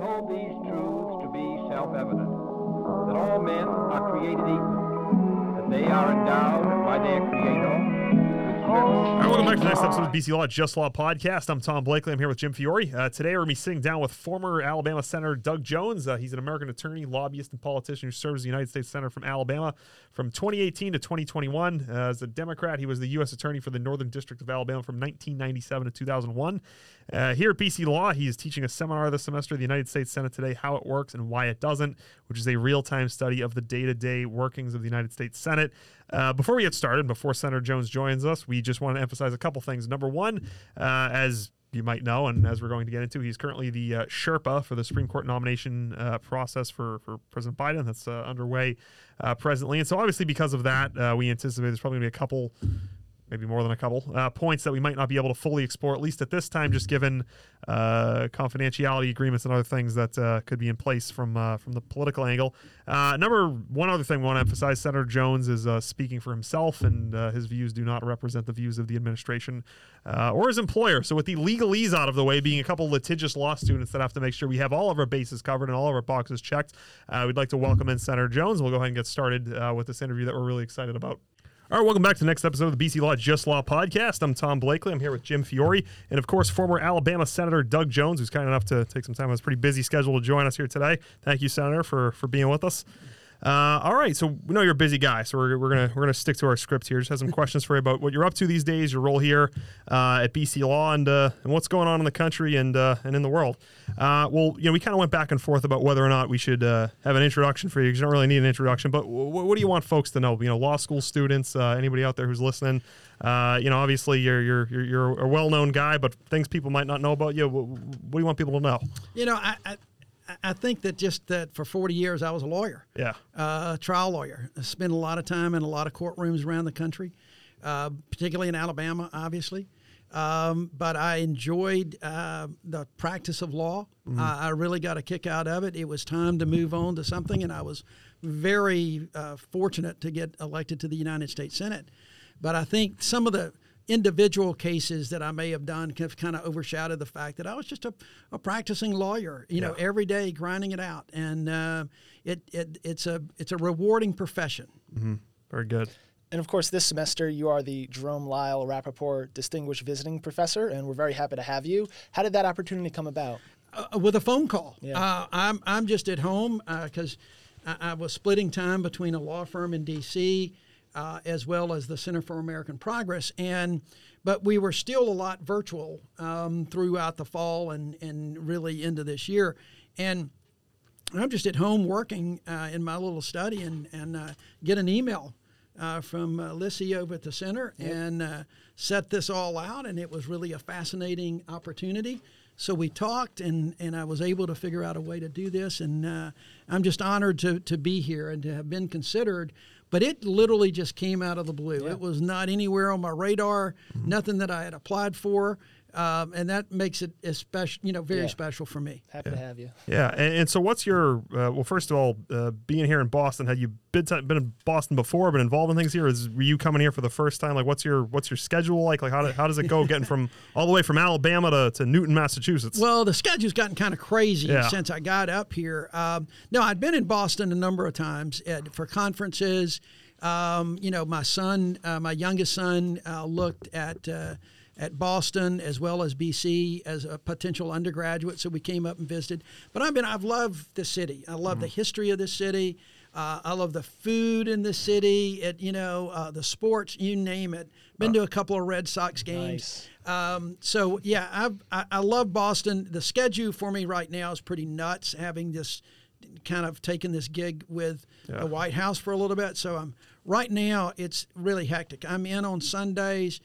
hold these truths to be self-evident, that all men are created equal, that they are endowed by their Creator all right, welcome back to the next episode of BC Law Just Law podcast. I'm Tom Blakely. I'm here with Jim Fiore. Uh, today, we're going to be sitting down with former Alabama Senator Doug Jones. Uh, he's an American attorney, lobbyist, and politician who serves as the United States Senator from Alabama from 2018 to 2021. Uh, as a Democrat, he was the U.S. Attorney for the Northern District of Alabama from 1997 to 2001. Uh, here at BC Law, he is teaching a seminar this semester, the United States Senate Today How It Works and Why It Doesn't, which is a real time study of the day to day workings of the United States Senate. Uh, before we get started, before Senator Jones joins us, we just want to emphasize a couple things. Number one, uh, as you might know, and as we're going to get into, he's currently the uh, Sherpa for the Supreme Court nomination uh, process for, for President Biden. That's uh, underway uh, presently. And so, obviously, because of that, uh, we anticipate there's probably going to be a couple maybe more than a couple uh, points that we might not be able to fully explore, at least at this time, just given uh, confidentiality agreements and other things that uh, could be in place from uh, from the political angle. Uh, number one other thing we want to emphasize: Senator Jones is uh, speaking for himself, and his views do not represent the views of the administration or his employer. So, with the legalese out of the way, being a couple litigious law students that have to make sure we have all of our bases covered and all of our boxes checked, we'd like to welcome in Senator Jones. We'll go ahead and get started with this interview that we're really excited about. All right, welcome back to the next episode of the BC Law Just Law podcast. I'm Tom Blakely. I'm here with Jim Fiore and, of course, former Alabama Senator Doug Jones, who's kind enough to take some time on his pretty busy schedule to join us here today. Thank you, Senator, for for being with us. Uh, all right, so we know you're a busy guy, so we're, we're gonna we're gonna stick to our script here. Just have some questions for you about what you're up to these days, your role here uh, at BC Law, and uh, and what's going on in the country and uh, and in the world. Uh, well, you know, we kind of went back and forth about whether or not we should uh, have an introduction for you. Because you don't really need an introduction, but w- what do you want folks to know? You know, law school students, anybody out there who's listening. you know, obviously you're you're you're, you're a well-known guy, but things people might not know about you. What, what do you want people to know? You know, I, I I think that just that for 40 years I was a lawyer. Yeah. Uh, a trial lawyer. I spent a lot of time in a lot of courtrooms around the country, uh, particularly in Alabama, obviously. Um, but I enjoyed uh, the practice of law. Mm-hmm. I, I, really got a kick out of it. It was time to move on to something, and I was very uh, fortunate to get elected to the United States Senate. But I think some of the individual cases that I may have done have kind of overshadowed the fact that I was just a, a practicing lawyer, you know, every day grinding it out, and uh, it, it it's a it's a rewarding profession. Mm-hmm. Very good. And of course, this semester you are the Jerome Lyle Rappaport Distinguished Visiting Professor, and we're very happy to have you. How did that opportunity come about? Uh, with a phone call. Yeah. Uh, I'm I'm just at home because uh, I, I was splitting time between a law firm in D.C uh, as well as the Center for American Progress. And but we were still a lot virtual um, throughout the fall and and really into this year. And I'm just at home working uh, in my little study and and uh, get an email. Uh, from uh, Lissy over at the center yep. and uh, set this all out, and it was really a fascinating opportunity. So we talked, and, and I was able to figure out a way to do this. And uh, I'm just honored to, to be here and to have been considered but it literally just came out of the blue. Yeah. It was not anywhere on my radar, mm-hmm. nothing that I had applied for. Um, and that makes it especially, you know, very yeah. special for me. Happy yeah. to have you. Yeah, and, and so what's your uh, well? First of all, uh, being here in Boston, had you been to, been in Boston before, been involved in things here? Is were you coming here for the first time? Like, what's your what's your schedule like? Like, how, do, how does it go getting from all the way from Alabama to, to Newton, Massachusetts? Well, the schedule's gotten kind of crazy yeah. since I got up here. Um, no, I'd been in Boston a number of times at, for conferences um, you know, my son, uh, my youngest son, uh, looked at uh, at Boston as well as BC as a potential undergraduate, so we came up and visited. But I've been, I've loved the city. I love mm-hmm. the history of the city. Uh, I love the food in the city. It, you know, uh, the sports, you name it. Been to a couple of Red Sox games. Nice. Um, so yeah, I've, I, I love Boston. The schedule for me right now is pretty nuts. Having this kind of taken this gig with yeah. the White House for a little bit, so I'm right now it's really hectic. I'm in on Sundays.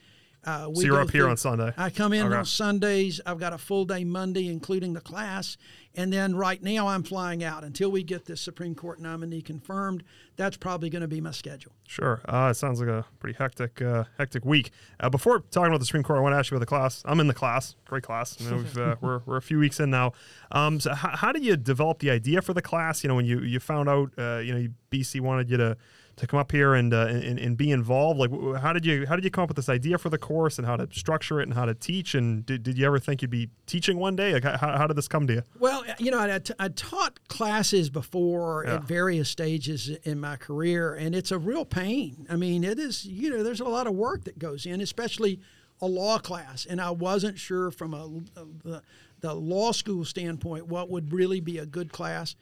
Uh, so you're up through, here on Sunday. I come in okay. on Sundays. I've got a full day Monday, including the class, and then right now I'm flying out until we get this Supreme Court nominee confirmed. That's probably going to be my schedule. Sure. Uh, it sounds like a pretty hectic, uh, hectic week. Uh, before talking about the Supreme Court, I want to ask you about the class. I'm in the class. Great class. You know, uh, we're we're a few weeks in now. Um, so how, how did you develop the idea for the class? You know, when you you found out, uh, you know, BC wanted you to to come up here and, uh, and and be involved. Like, how did you how did you come up with this idea for the course and how to structure it and how to teach? And did, did you ever think you'd be teaching one day? Like, how, how did this come to you? Well, you know, I, I taught classes before Yeah. at various stages in my career, and it's a real pain. I mean, it is, you know, there's a lot of work that goes in, especially a law class. And I wasn't sure from a, the, the law school standpoint what would really be a good class.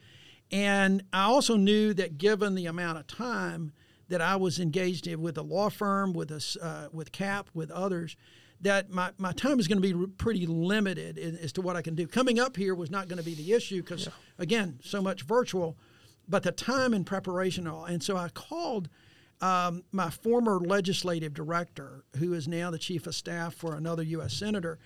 And I also knew that given the amount of time that I was engaged in with a law firm, with us, uh, with CAP, with others, that my, my time is going to be pretty limited in, as to what I can do. Coming up here was not going to be the issue because, again, so much virtual, but the time and preparation and all. And so I called um, my former legislative director, who is now the chief of staff for another U.S. senator,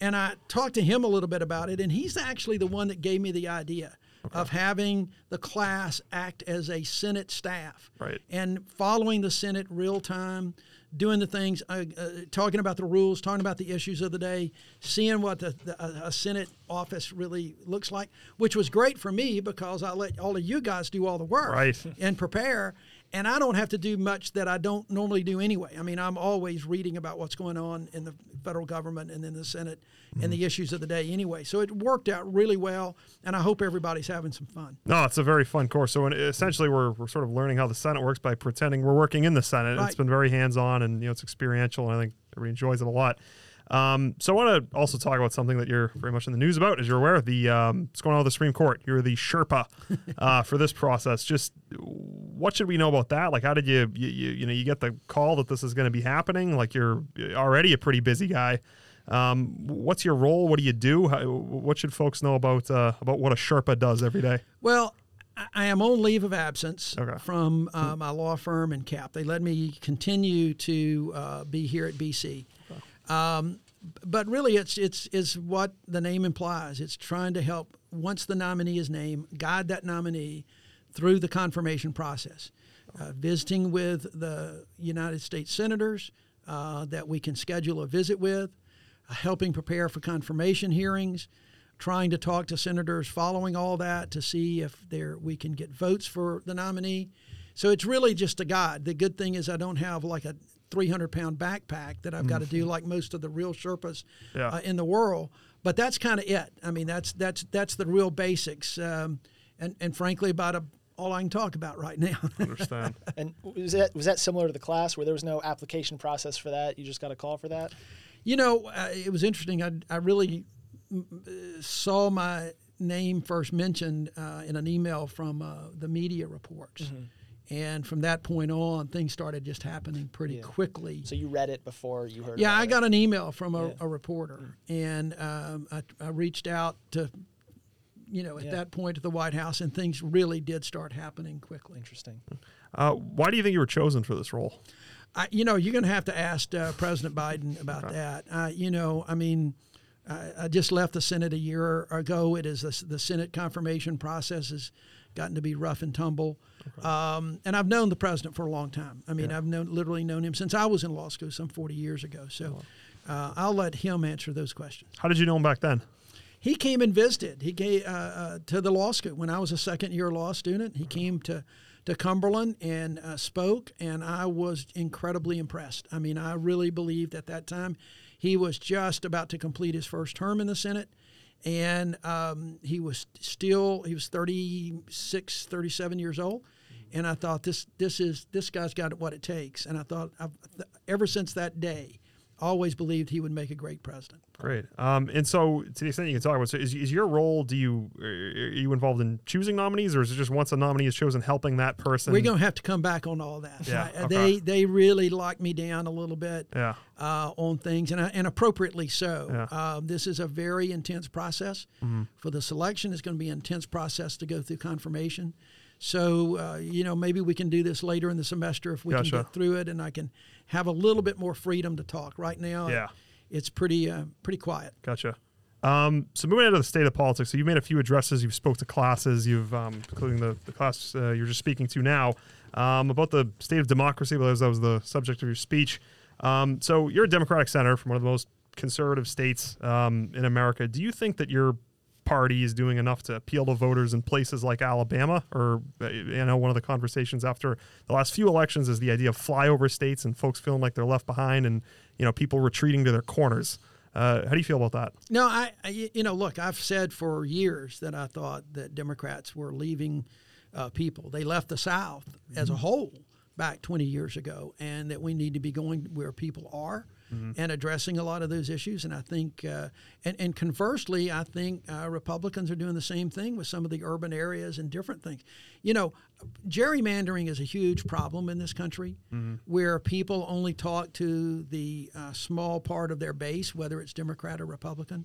and I talked to him a little bit about it. And he's actually the one that gave me the idea of having the class act as a Senate staff Right. and following the Senate real time, doing the things, uh, uh, talking about the rules, talking about the issues of the day, seeing what the, the, a a Senate office really looks like, which was great for me because I let all of you guys do all the work Right. and prepare. And I don't have to do much that I don't normally do anyway. I mean, I'm always reading about what's going on in the federal government and in the Senate and the mm-hmm. issues of the day anyway. So it worked out really well, and I hope everybody's having some fun. No, it's a very fun course. So essentially, we're, we're sort of learning how the Senate works by pretending we're working in the Senate. It's been very hands on and you know it's experiential, and I think everybody enjoys it a lot. Um, so I want to also talk about something that you're very much in the news about, as you're aware. The um, what's going on with the Supreme Court. You're the Sherpa uh, for this process. Just what should we know about that? Like, how did you you, you, you know you get the call that this is going to be happening? Like, you're already a pretty busy guy. Um, what's your role? What do you do? How, what should folks know about uh, about what a Sherpa does every day? Well, I- am on leave of absence Okay. from uh, my law firm and CAP. They let me continue to uh, be here at BC. Um, but really, it's it's is what the name implies. It's trying to help once the nominee is named, guide that nominee through the confirmation process, uh, visiting with the United States senators uh, that we can schedule a visit with, uh, helping prepare for confirmation hearings, trying to talk to senators following all that to see if there we can get votes for the nominee. So it's really just a guide. The good thing is I don't have like a 300 pound backpack that I've got to do like most of the real Sherpas Yeah. uh, in the world. But that's kind of it. I mean, that's that's that's the real basics, um, and and frankly, about a, all I can talk about right now. Understand? And was that was that similar to the class where there was no application process for that? You just got a call for that? You know, uh, it was interesting. I, I really saw my name first mentioned uh, in an email from uh, the media reports. And from that point on, things started just happening pretty Yeah. quickly. So you read it before you heard. yeah, about I it. got an email from a, Yeah. a reporter, and um, I, I reached out to, you know, at Yeah. that point to the White House, and things really did start happening quickly. Interesting. Uh, why do you think you were chosen for this role? I, you know, you're going to have to ask uh, President Biden about that. Uh, you know, I mean, I, I just left the Senate a year ago. It is the, the Senate confirmation process has gotten to be rough and tumble. Um, and I've known the president for a long time. I mean, I've known literally known him since I was in law school some 40 years ago. So uh, I'll let him answer those questions. How did you know him back then? He came and visited. He came uh, uh, to the law school when I was a second year law student. He came to to Cumberland and uh, spoke, and I was incredibly impressed. I mean, I really believed at that time he was just about to complete his first term in the Senate, and um, he was still he was 36, 37 years old. And I thought this this is this guy's got what it takes. And I thought I've, ever since that day, always believed he would make a great president. Great. Um, and so, to the extent you can talk about, so is, is your role? Do you are you involved in choosing nominees, or is it just once a nominee is chosen, helping that person? We're going to have to come back on all that. Yeah, Uh, okay. They they really locked me down a little bit Yeah. uh, on things, and, I- and appropriately so. Yeah. Mm-hmm. Um, this is a very intense process for the selection. It's going to be an intense process to go through confirmation. So uh, you know maybe we can do this later in the semester if we Gotcha. can get through it, and I can have a little bit more freedom to talk. Right now, Yeah. it's pretty uh, pretty quiet. Gotcha. Um, so moving into the state of politics, so you made a few addresses. You've spoke to classes. You've um, including the, the class uh, you're just speaking to now um, about the state of democracy. Because that was the subject of your speech. Um, so you're a Democratic senator from one of the most conservative states um, in America. Do you think that you're party is doing enough to appeal to voters in places like Alabama. Or uh, you know, one of the conversations after the last few elections is the idea of flyover states and folks feeling like they're left behind, and you know, people retreating to their corners. Uh, how do you feel about that? No, I, I, you know, look, I've said for years that I thought that Democrats were leaving uh, people. They left the South mm-hmm. as a whole back 20 years ago, and that we need to be going where people are mm-hmm. and addressing a lot of those issues. And I think, uh, and, and conversely, I think uh, Republicans are doing the same thing with some of the urban areas and different things. You know, gerrymandering is a huge problem in this country mm-hmm. where people only talk to the uh, small part of their base, whether it's Democrat or Republican.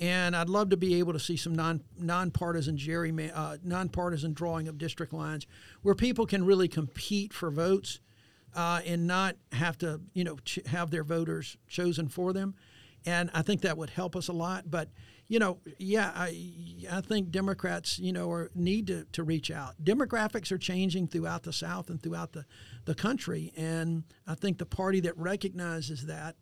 And I'd love to be able to see some non nonpartisan gerryman, uh, nonpartisan drawing of district lines where people can really compete for votes uh, and not have to, you know, ch- have their voters chosen for them. And I think that would help us a lot. But, you know, yeah, I, I think Democrats, you know, are, need to, to reach out. Demographics are changing throughout the South and throughout the, the country. And I think the party that recognizes that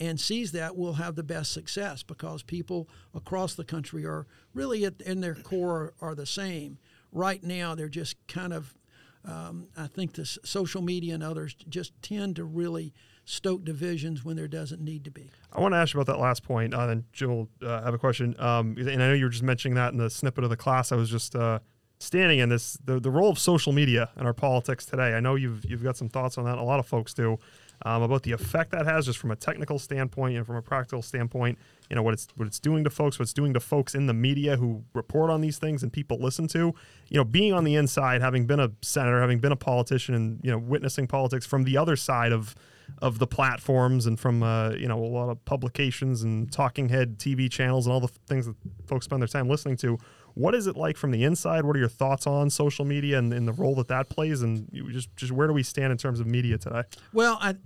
and sees that will have the best success because people across the country are really at, in their core are the same. Right now, they're just kind of um, I think the social media and others just tend to really stoke divisions when there doesn't need to be. I want to ask you about that last point, uh, and Jim will uh, have a question. Um, and I know you were just mentioning that in the snippet of the class I was just uh, standing in. This the, the role of social media in our politics today. I know you've you've got some thoughts on that. A lot of folks do um, about the effect that has, just from a technical standpoint and from a practical standpoint. You know what it's what it's doing to folks, what it's doing to folks in the media who report on these things and people listen to. You know, being on the inside, having been a senator, having been a politician, and you know, witnessing politics from the other side of of the platforms and from uh, you know a lot of publications and talking head TV channels and all the things that folks spend their time listening to. What is it like from the inside? What are your thoughts on social media and, and the role that that plays? And just just where do we stand in terms of media today? Well, I,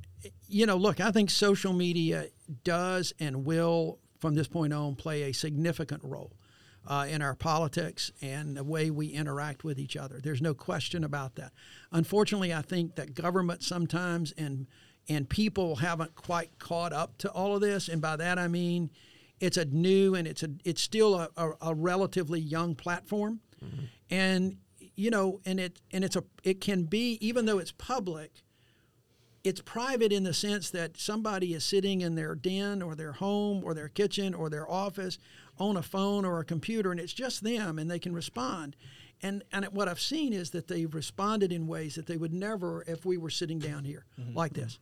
you know, look, I think social media does and will, from this point on, play a significant role uh, in our politics and the way we interact with each other. There's no question about that. Unfortunately, I think that government sometimes and and people haven't quite caught up to all of this. And by that I mean, it's a new and it's a it's still a, a, a relatively young platform, mm-hmm. and you know, and it and it's a it can be even though it's public it's private in the sense that somebody is sitting in their den or their home or their kitchen or their office on a phone or a computer and it's just them and they can respond. And, and what I've seen is that they've responded in ways that they would never if we were sitting down here mm-hmm. like this.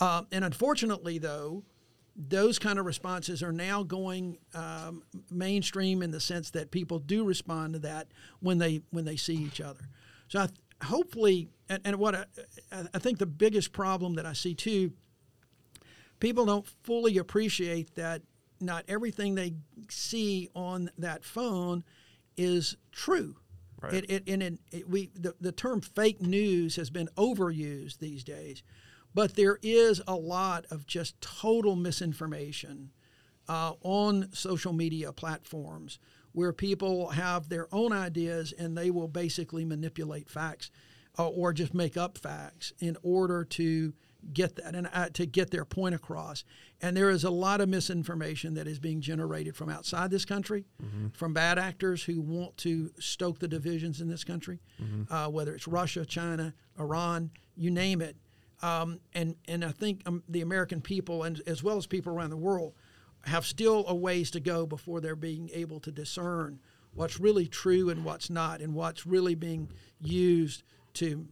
Uh, and unfortunately, though, those kind of responses are now going um, mainstream in the sense that people do respond to that when they when they see each other. So I, hopefully, and, and what I, I think the biggest problem that I see too, people don't fully appreciate that not everything they see on that phone is true. Right. It, it, and it, it, we, the, the term fake news has been overused these days, but there is a lot of just total misinformation uh, on social media platforms where people have their own ideas and they will basically manipulate facts uh, or just make up facts in order to get that and uh, to get their point across. And there is a lot of misinformation that is being generated from outside this country, mm-hmm. from bad actors who want to stoke the divisions in this country, mm-hmm. uh, whether it's Russia, China, Iran, you name it. Um, and and I think um, the American people, and as well as people around the world, have still a ways to go before they're being able to discern what's really true and what's not, and what's really being used to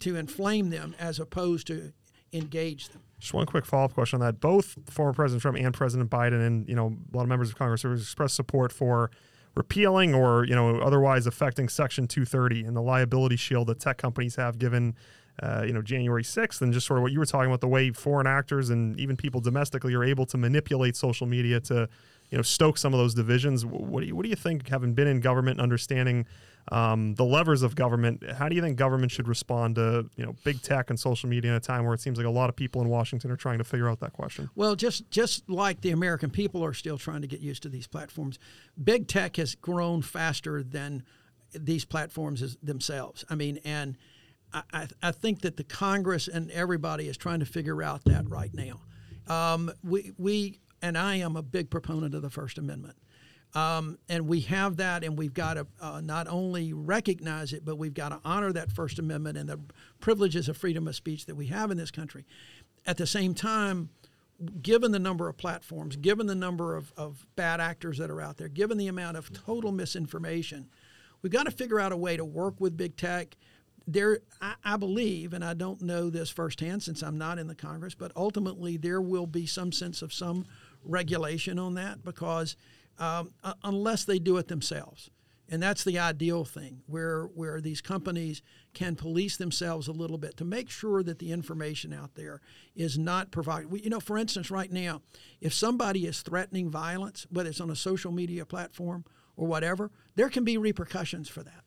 to inflame them as opposed to engage them. Just one quick follow up question on that. Both former President Trump and President Biden, and you know, a lot of members of Congress have expressed support for repealing or you know otherwise affecting Section 230 and the liability shield that tech companies have given uh, you know, January 6th, and just sort of what you were talking about, the way foreign actors and even people domestically are able to manipulate social media to, you know, stoke some of those divisions. What do you, what do you think, having been in government, understanding um, the levers of government, how do you think government should respond to, you know, big tech and social media in a time where it seems like a lot of people in Washington are trying to figure out that question? Well, just just like the American people are still trying to get used to these platforms, big tech has grown faster than these platforms themselves. I mean, and I, I think that the Congress and everybody is trying to figure out that right now. Um, we, we and I am a big proponent of the First Amendment. Um, and we have that, and we've got to uh, not only recognize it, but we've got to honor that First Amendment and the privileges of freedom of speech that we have in this country. At the same time, given the number of platforms, given the number of, of bad actors that are out there, given the amount of total misinformation, we've got to figure out a way to work with big tech. There, I, I believe, and I don't know this firsthand since I'm not in the Congress, but ultimately there will be some sense of some regulation on that because um, unless they do it themselves. And that's the ideal thing, where where these companies can police themselves a little bit to make sure that the information out there is not provided. You know, for instance, right now, if somebody is threatening violence, whether it's on a social media platform or whatever, there can be repercussions for that.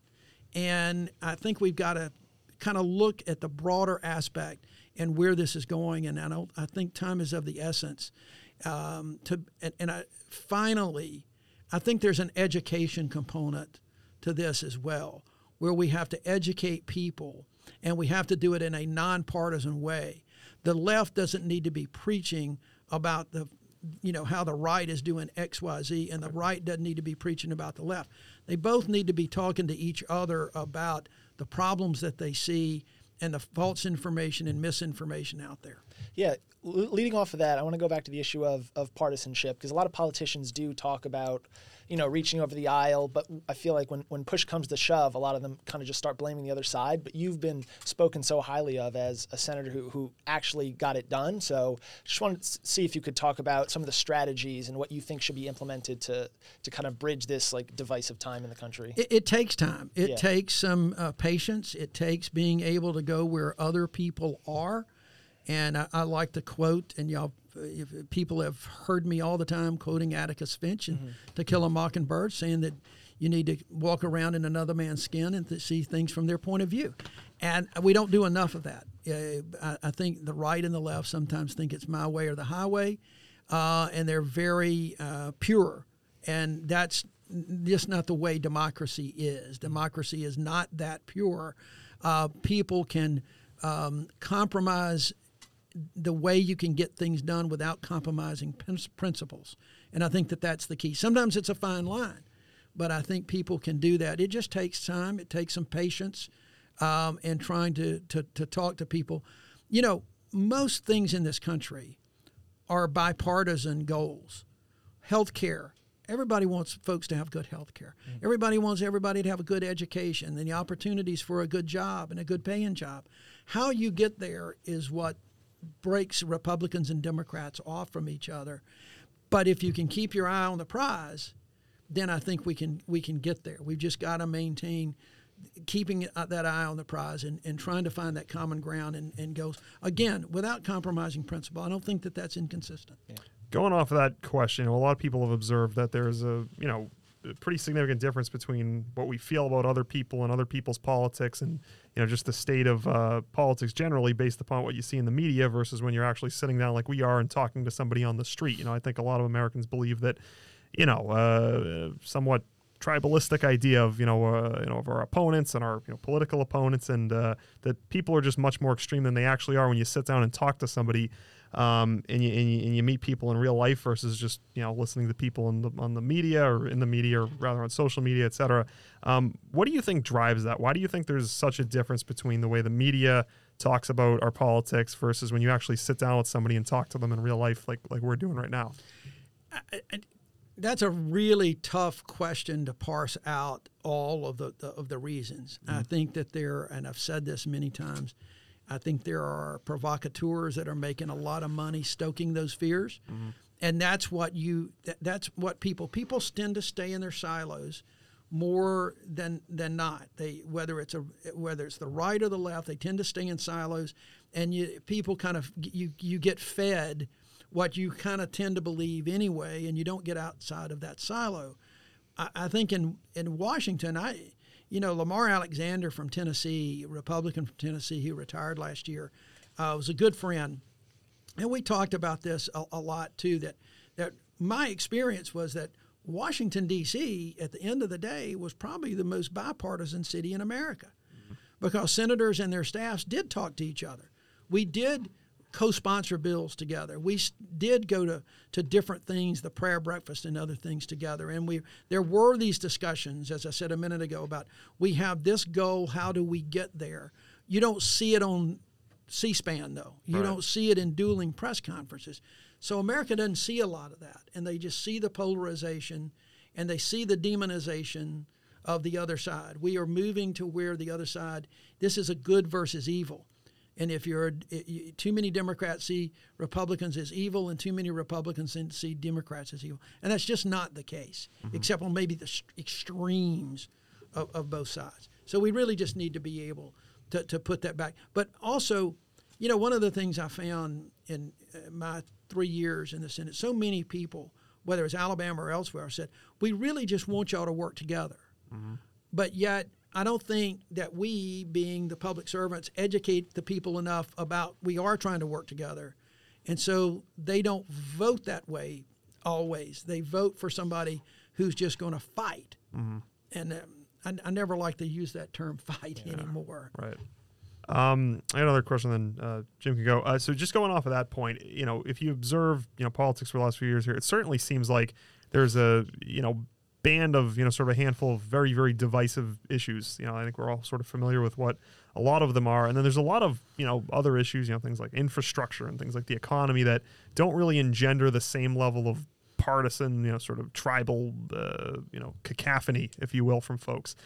And I think we've got to kind of look at the broader aspect and where this is going. And I. I think time is of the essence. Um, to and, and I, finally, I think there's an education component to this as well, where we have to educate people and we have to do it in a nonpartisan way. The left doesn't need to be preaching about the you know how the right is doing XYZ and the right doesn't need to be preaching about the left. They both need to be talking to each other about the problems that they see and the false information and misinformation out there. Yeah, leading off of that, I want to go back to the issue of, of partisanship because a lot of politicians do talk about, you know, reaching over the aisle, but I feel like when, when push comes to shove, a lot of them kind of just start blaming the other side. But you've been spoken so highly of as a senator who, who actually got it done. So just wanted to see if you could talk about some of the strategies and what you think should be implemented to to kind of bridge this like divisive time in the country. It, it takes time. It yeah. takes some uh, patience. It takes being able to go where other people are and I, I like the quote, and y'all, if people have heard me all the time quoting Atticus Finch and mm-hmm. To Kill a Mockingbird, saying that you need to walk around in another man's skin and to see things from their point of view. And we don't do enough of that. Uh, I, I, think the right and the left sometimes think it's my way or the highway, uh, and they're very uh, pure. And that's just not the way democracy is. Democracy is not that pure. Uh, people can um, compromise the way you can get things done without compromising principles. And I think that that's the key. Sometimes it's a fine line, but I think people can do that. It just takes time, it takes some patience um, and trying to, to, to talk to people. You know, most things in this country are bipartisan goals. Health care. Everybody wants folks to have good health care. Mm-hmm. Everybody wants everybody to have a good education and the opportunities for a good job and a good paying job. How you get there is what breaks Republicans and Democrats off from each other. But if you can keep your eye on the prize, then I think we can we can get there. We've just got to maintain keeping uh, that eye on the prize and, and trying to find that common ground and, and goes again without compromising principle. I don't think that that's inconsistent. Yeah. Going off of that question, a lot of people have observed that there's a you know pretty significant difference between what we feel about other people and other people's politics and you know just the state of uh, politics generally based upon what you see in the media versus when you're actually sitting down like we are and talking to somebody on the street. You know i think a lot of americans believe that you know uh, somewhat tribalistic idea of you know uh, you know of our opponents and our you know political opponents and uh, that people are just much more extreme than they actually are when you sit down and talk to somebody um, and, you, and, you, and you meet people in real life versus just you know listening to people on the on the media or in the media or rather on social media, et cetera. Um, what do you think drives that? Why do you think there's such a difference between the way the media talks about our politics versus when you actually sit down with somebody and talk to them in real life, like like we're doing right now? I, I, that's a really tough question to parse out all of the, the of the reasons. Mm-hmm. I think that there, and I've said this many times I think there are provocateurs that are making a lot of money stoking those fears. Mm-hmm. And that's what you that, that's what people people tend to stay in their silos more than than not. They whether it's a whether it's the right or the left, they tend to stay in silos and you people kind of you you get fed what you kind of tend to believe anyway and you don't get outside of that silo. I, I think in in Washington I you know, Lamar Alexander from Tennessee, Republican from Tennessee, who retired last year, uh, was a good friend. And we talked about this a, a lot too. That that my experience was that Washington D.C. at the end of the day was probably the most bipartisan city in America, mm-hmm. because senators and their staffs did talk to each other. We did co-sponsor bills together. We did go to, to different things, the prayer breakfast and other things together. And we there were these discussions, as I said a minute ago, about we have this goal. How do we get there? You don't see it on C-SPAN though. You right. don't see it in dueling press conferences. So America doesn't see a lot of that, and they just see the polarization, and they see the demonization of the other side. We are moving to where the other side. This is a good versus evil and if you're too many Democrats see Republicans as evil, and too many Republicans see Democrats as evil, and that's just not the case, mm-hmm. except on maybe the extremes of, of both sides. So we really just need to be able to, to put that back. But also, you know, one of the things I found in uh, my three years in the Senate, so many people, whether it's Alabama or elsewhere, said, we really just want y'all to work together. Mm-hmm. But yet, I don't think that we, being the public servants, educate the people enough about we are trying to work together. And so they don't vote that way always. They vote for somebody who's just going to fight. Mm-hmm. And um, I, I, never like to use that term fight yeah, anymore. Right. Um, I got another question, then uh, Jim can go. Uh, so just going off of that point, you know, if you observe, you know, politics for the last few years here, it certainly seems like there's a, you know, band of you know sort of a handful of very very divisive issues. You know, I think we're all sort of familiar with what a lot of them are, and then there's a lot of you know other issues. You know, things like infrastructure and things like the economy that don't really engender the same level of partisan, you know, sort of tribal, uh, you know, cacophony, if you will, from folks.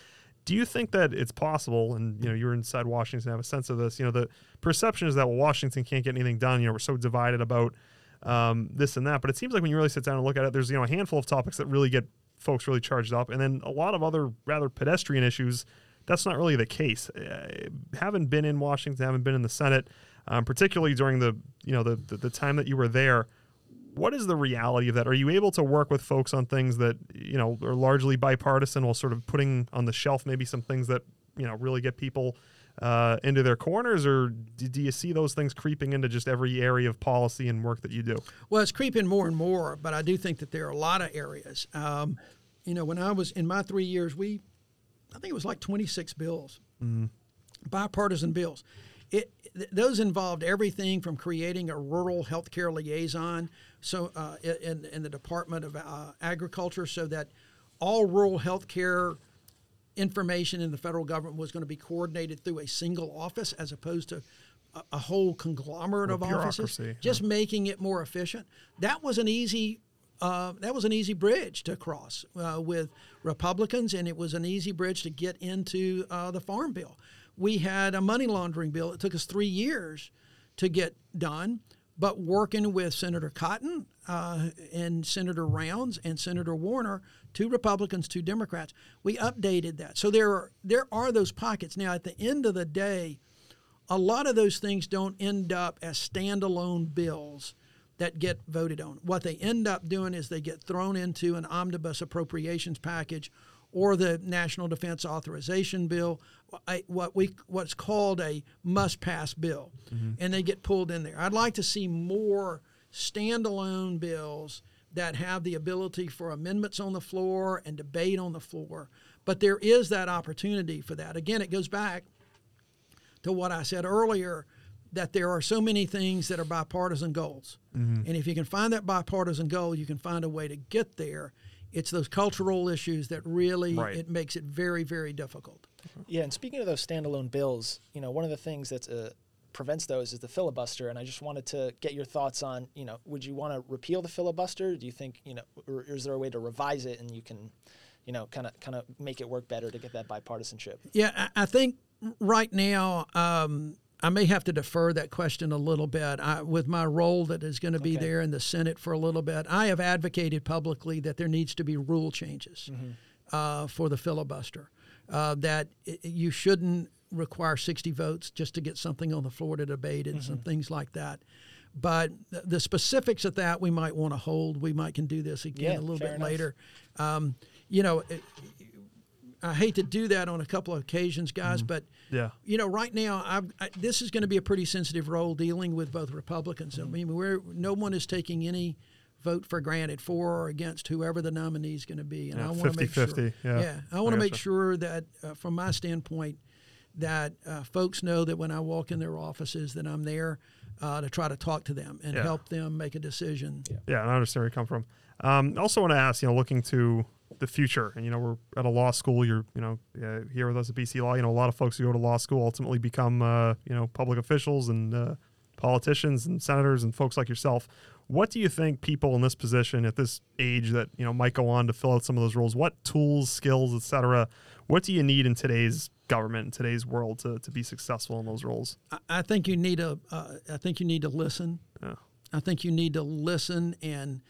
Do you think that it's possible, and you know, you're inside Washington, have a sense of this? You know, the perception is that well, Washington can't get anything done. You know, we're so divided about um, this and that. But it seems like when you really sit down and look at it, there's you know a handful of topics that really get folks really charged up. And then a lot of other rather pedestrian issues, that's not really the case. Uh, haven't been in Washington, haven't been in the Senate, um, particularly during the you know the, the, the time that you were there. What is the reality of that? Are you able to work with folks on things that you know are largely bipartisan, while sort of putting on the shelf maybe some things that you know really get people uh, into their corners, or do, do, you see those things creeping into just every area of policy and work that you do? Well, it's creeping more and more, but I do think that there are a lot of areas. Um, you know, when I was in my three years, we, I think it was like 26 bills, mm-hmm. bipartisan bills. It, those involved everything from creating a rural healthcare liaison, so uh, in, in the Department of uh, Agriculture, so that all rural healthcare information in the federal government was going to be coordinated through a single office as opposed to a, a whole conglomerate of offices, just making it more efficient. That was an easy. Uh, that was an easy bridge to cross uh, with Republicans, and it was an easy bridge to get into uh, the farm bill. We had a money laundering bill. It took us three years to get done, but working with Senator Cotton uh, and Senator Rounds and Senator Warner, two Republicans, two Democrats. We updated that. So there are, there are those pockets. Now, at the end of the day, a lot of those things don't end up as standalone bills that get voted on. What they end up doing is they get thrown into an omnibus appropriations package or the National Defense Authorization Bill, what we what's called a must-pass bill, mm-hmm. and they get pulled in there. I'd like to see more standalone bills that have the ability for amendments on the floor and debate on the floor. But there is that opportunity for that. Again, it goes back to what I said earlier that there are so many things that are bipartisan goals. Mm-hmm. And if you can find that bipartisan goal, you can find a way to get there. It's those cultural issues that really right. it makes it very very difficult. Yeah, and speaking of those standalone bills, you know, one of the things that a prevents those is the filibuster. And I just wanted to get your thoughts on, you know, would you want to repeal the filibuster? Do you think, you know, or is there a way to revise it and you can, you know, kind of kind of make it work better to get that bipartisanship? Yeah, I think right now. Um, I may have to defer that question a little bit. I, with my role that is going to be okay. there in the Senate for a little bit, I have advocated publicly that there needs to be rule changes mm-hmm. uh, for the filibuster. Uh, that it, you shouldn't require 60 votes just to get something on the floor to debate and mm-hmm. some things like that. But the specifics of that we might want to hold. We might can do this again yeah, a little bit enough. later. Um, you know, it, I hate to do that on a couple of occasions, guys, mm-hmm. but yeah, you know, right now, I, this is going to be a pretty sensitive role dealing with both Republicans. Mm-hmm. I mean, we're no one is taking any vote for granted for or against whoever the nominee is going to be, and yeah, I want to make 50, sure. Yeah, yeah I want to make sure that, uh, from my standpoint, that uh, folks know that when I walk in their offices that I'm there uh, to try to talk to them and Yeah. help them make a decision. Yeah, and I understand where you come from. Um, I also want to ask, you know, looking to the future, and you know, we're at a law school. You're, you know, uh, here with us at BC Law. You know, a lot of folks who go to law school ultimately become, uh, you know, public officials and uh, politicians and senators and folks like yourself. What do you think people in this position at this age that you know might go on to fill out some of those roles? What tools, skills, etc. What do you need in today's government, in today's world, to, to be successful in those roles? I, think you need a. Uh, I think you need to listen. Yeah. I think you need to listen and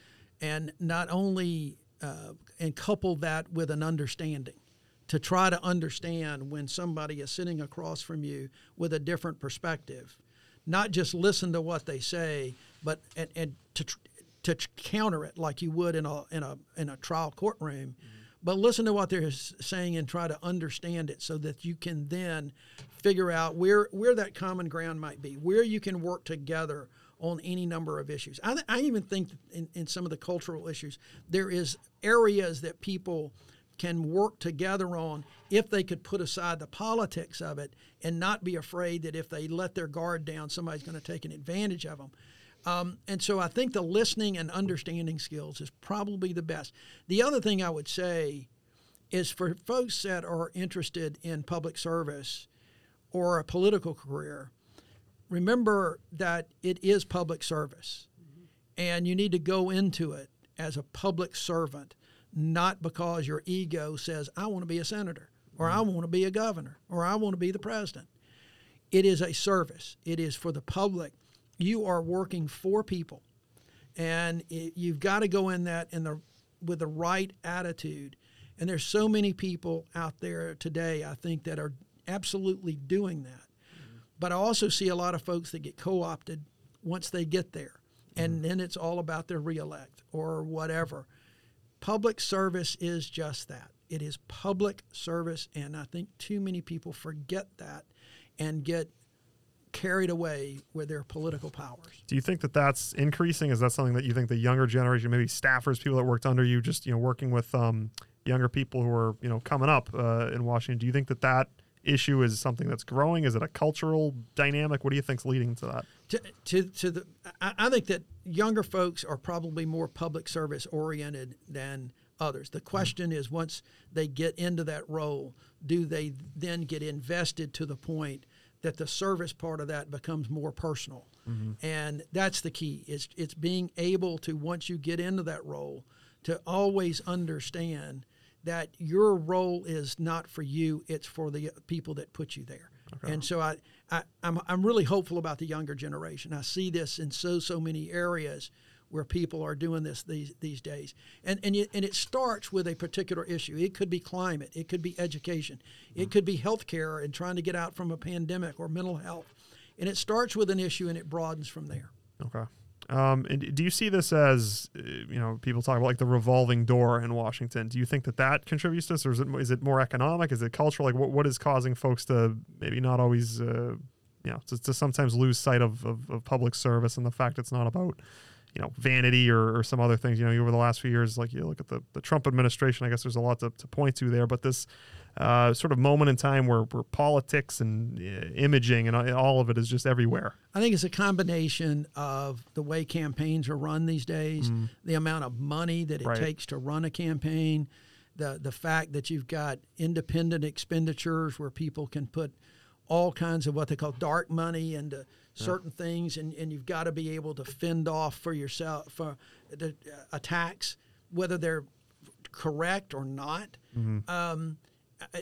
and not only uh, and couple that with an understanding to try to understand when somebody is sitting across from you with a different perspective, not just listen to what they say, but and, and to to counter it like you would in a in a in a trial courtroom. Mm-hmm. But listen to what they're saying and try to understand it so that you can then figure out where where that common ground might be, where you can work together on any number of issues. I, th- I even think in, in some of the cultural issues, there is areas that people can work together on if they could put aside the politics of it and not be afraid that if they let their guard down, somebody's going to take an advantage of them. Um, and so I think the listening and understanding skills is probably the best. The other thing I would say is for folks that are interested in public service or a political career, remember that it is public service and you need to go into it as a public servant, not because your ego says, I want to be a senator or I want to be a governor or I want to be the president. It is a service, it is for the public. You are working for people, and it, you've got to go in that in the with the right attitude. And there's so many people out there today, I think, that are absolutely doing that. But I also see a lot of folks that get co-opted once they get there, and mm-hmm. then it's all about their reelect or whatever. Public service is just that. It is public service, and I think too many people forget that and get carried away with their political powers. Do you think that that's increasing? Is that something that you think the younger generation, maybe staffers, people that worked under you, just you know working with um, younger people who are you know coming up uh, in Washington? Do you think that that issue is something that's growing? Is it a cultural dynamic? What do you think's leading to that? To, to, to the, I, I think that younger folks are probably more public service oriented than others. The question is, once they get into that role, do they then get invested to the point that the service part of that becomes more personal? Mm-hmm. And that's the key. It's it's being able to once you get into that role, to always understand that your role is not for you; it's for the people that put you there. And so I, I I'm I'm really hopeful about the younger generation. I see this in so so many areas where people are doing this these these days. And and you, and it starts with a particular issue. It could be climate, it could be education, it mm-hmm. could be healthcare and trying to get out from a pandemic or mental health. And it starts with an issue and it broadens from there. Okay. Um, and do you see this as, uh, you know, people talk about like the revolving door in Washington? Do you think that that contributes to this, or is it is it more economic? Is it cultural? Like, what what is causing folks to maybe not always, uh, you know, to, to sometimes lose sight of, of, of public service and the fact it's not about, you know, vanity or, or some other things. You know, over the last few years, like you look at the, the Trump administration, I guess there's a lot to, to point to there, but this uh, sort of moment in time where, where politics and uh, imaging and all of it is just everywhere. I think it's a combination of the way campaigns are run these days, the amount of money that it Right. takes to run a campaign, the the fact that you've got independent expenditures where people can put all kinds of what they call dark money into certain things, and, and you've got to be able to fend off for yourself for the uh, attacks, whether they're correct or not. Um,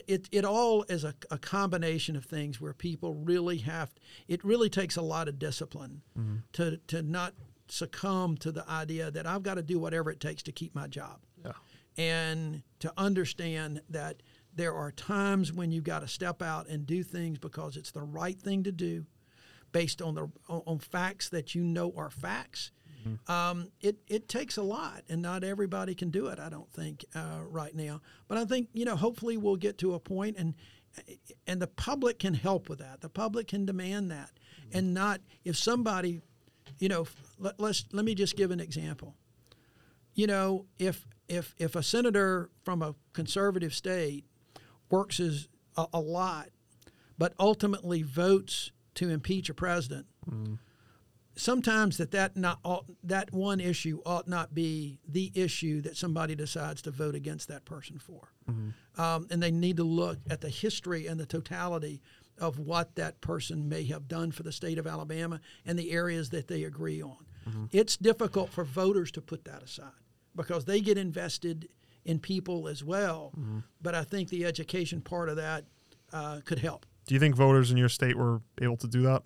it, it all is a, a combination of things where people really have it really takes a lot of discipline mm-hmm. to, to not succumb to the idea that I've got to do whatever it takes to keep my job Yeah. and to understand that there are times when you've got to step out and do things because it's the right thing to do based on the on facts that you know are facts um, it, it takes a lot and not everybody can do it i don't think uh, right now. But i think you know hopefully we'll get to a point and and the public can help with that. The public can demand that. And not if somebody you know let, let's let me just give an example. You know, if if if a senator from a conservative state works as a, a lot, but ultimately votes to impeach a president, sometimes that that not ought, that one issue ought not be the issue that somebody decides to vote against that person for, um, and they need to look at the history and the totality of what that person may have done for the state of Alabama and the areas that they agree on. It's difficult for voters to put that aside because they get invested in people as well. But I think the education part of that uh, could help. Do you think voters in your state were able to do that?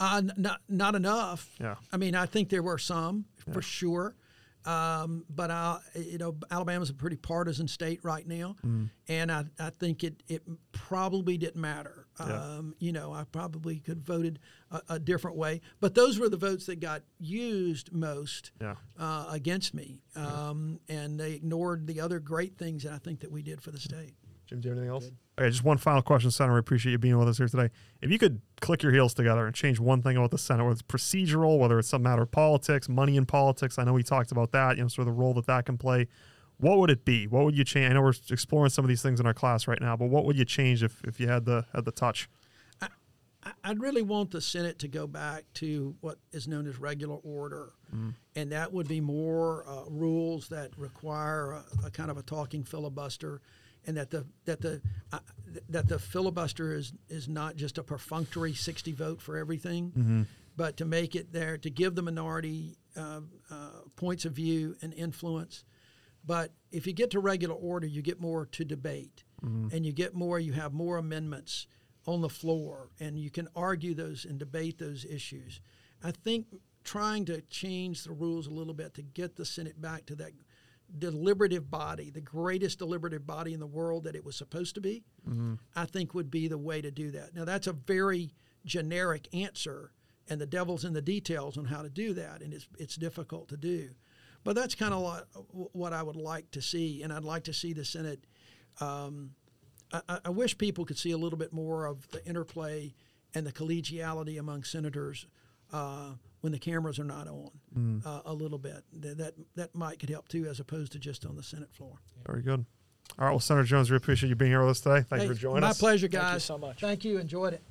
Uh, not not enough. Yeah. I mean, I think there were some for sure, um, but I, you know, Alabama's a pretty partisan state right now, Mm. and I, I think it it probably didn't matter. Yeah. Um, you know, I probably could have voted a, a different way, but those were the votes that got used most Yeah. uh, against me, um, and they ignored the other great things that I think that we did for the state. Jim, do you have anything else? Okay, just one final question, Senator. I appreciate you being with us here today. If you could click your heels together and change one thing about the Senate, whether it's procedural, whether it's some matter of politics, money in politics, I know we talked about that, you know, sort of the role that that can play. What would it be? What would you change? I know we're exploring some of these things in our class right now, but what would you change if, if you had the had the touch? I- I'd really want the Senate to go back to what is known as regular order, and that would be more uh, rules that require a, a kind of a talking filibuster, and that the that the uh, that the filibuster is is not just a perfunctory sixty vote for everything, but to make it there to give the minority uh, uh, points of view and influence. But if you get to regular order, you get more to debate, and you get more. You have more amendments on the floor, and you can argue those and debate those issues. I think trying to change the rules a little bit to get the Senate back to that deliberative body, the greatest deliberative body in the world that it was supposed to be, I think would be the way to do that. Now, that's a very generic answer, and the devil's in the details on how to do that, and it's, it's difficult to do. But that's kind of what, what I would like to see, and I'd like to see the Senate. Um, I, I- I wish people could see a little bit more of the interplay and the collegiality among senators uh, when the cameras are not on. Uh, a little bit Th- that that might could help too, as opposed to just on the Senate floor. Very good. All right, well, Senator Jones, we appreciate you being here with us today. Thank you for joining my us. My pleasure, guys. Thank you so much. Thank you. Enjoyed it.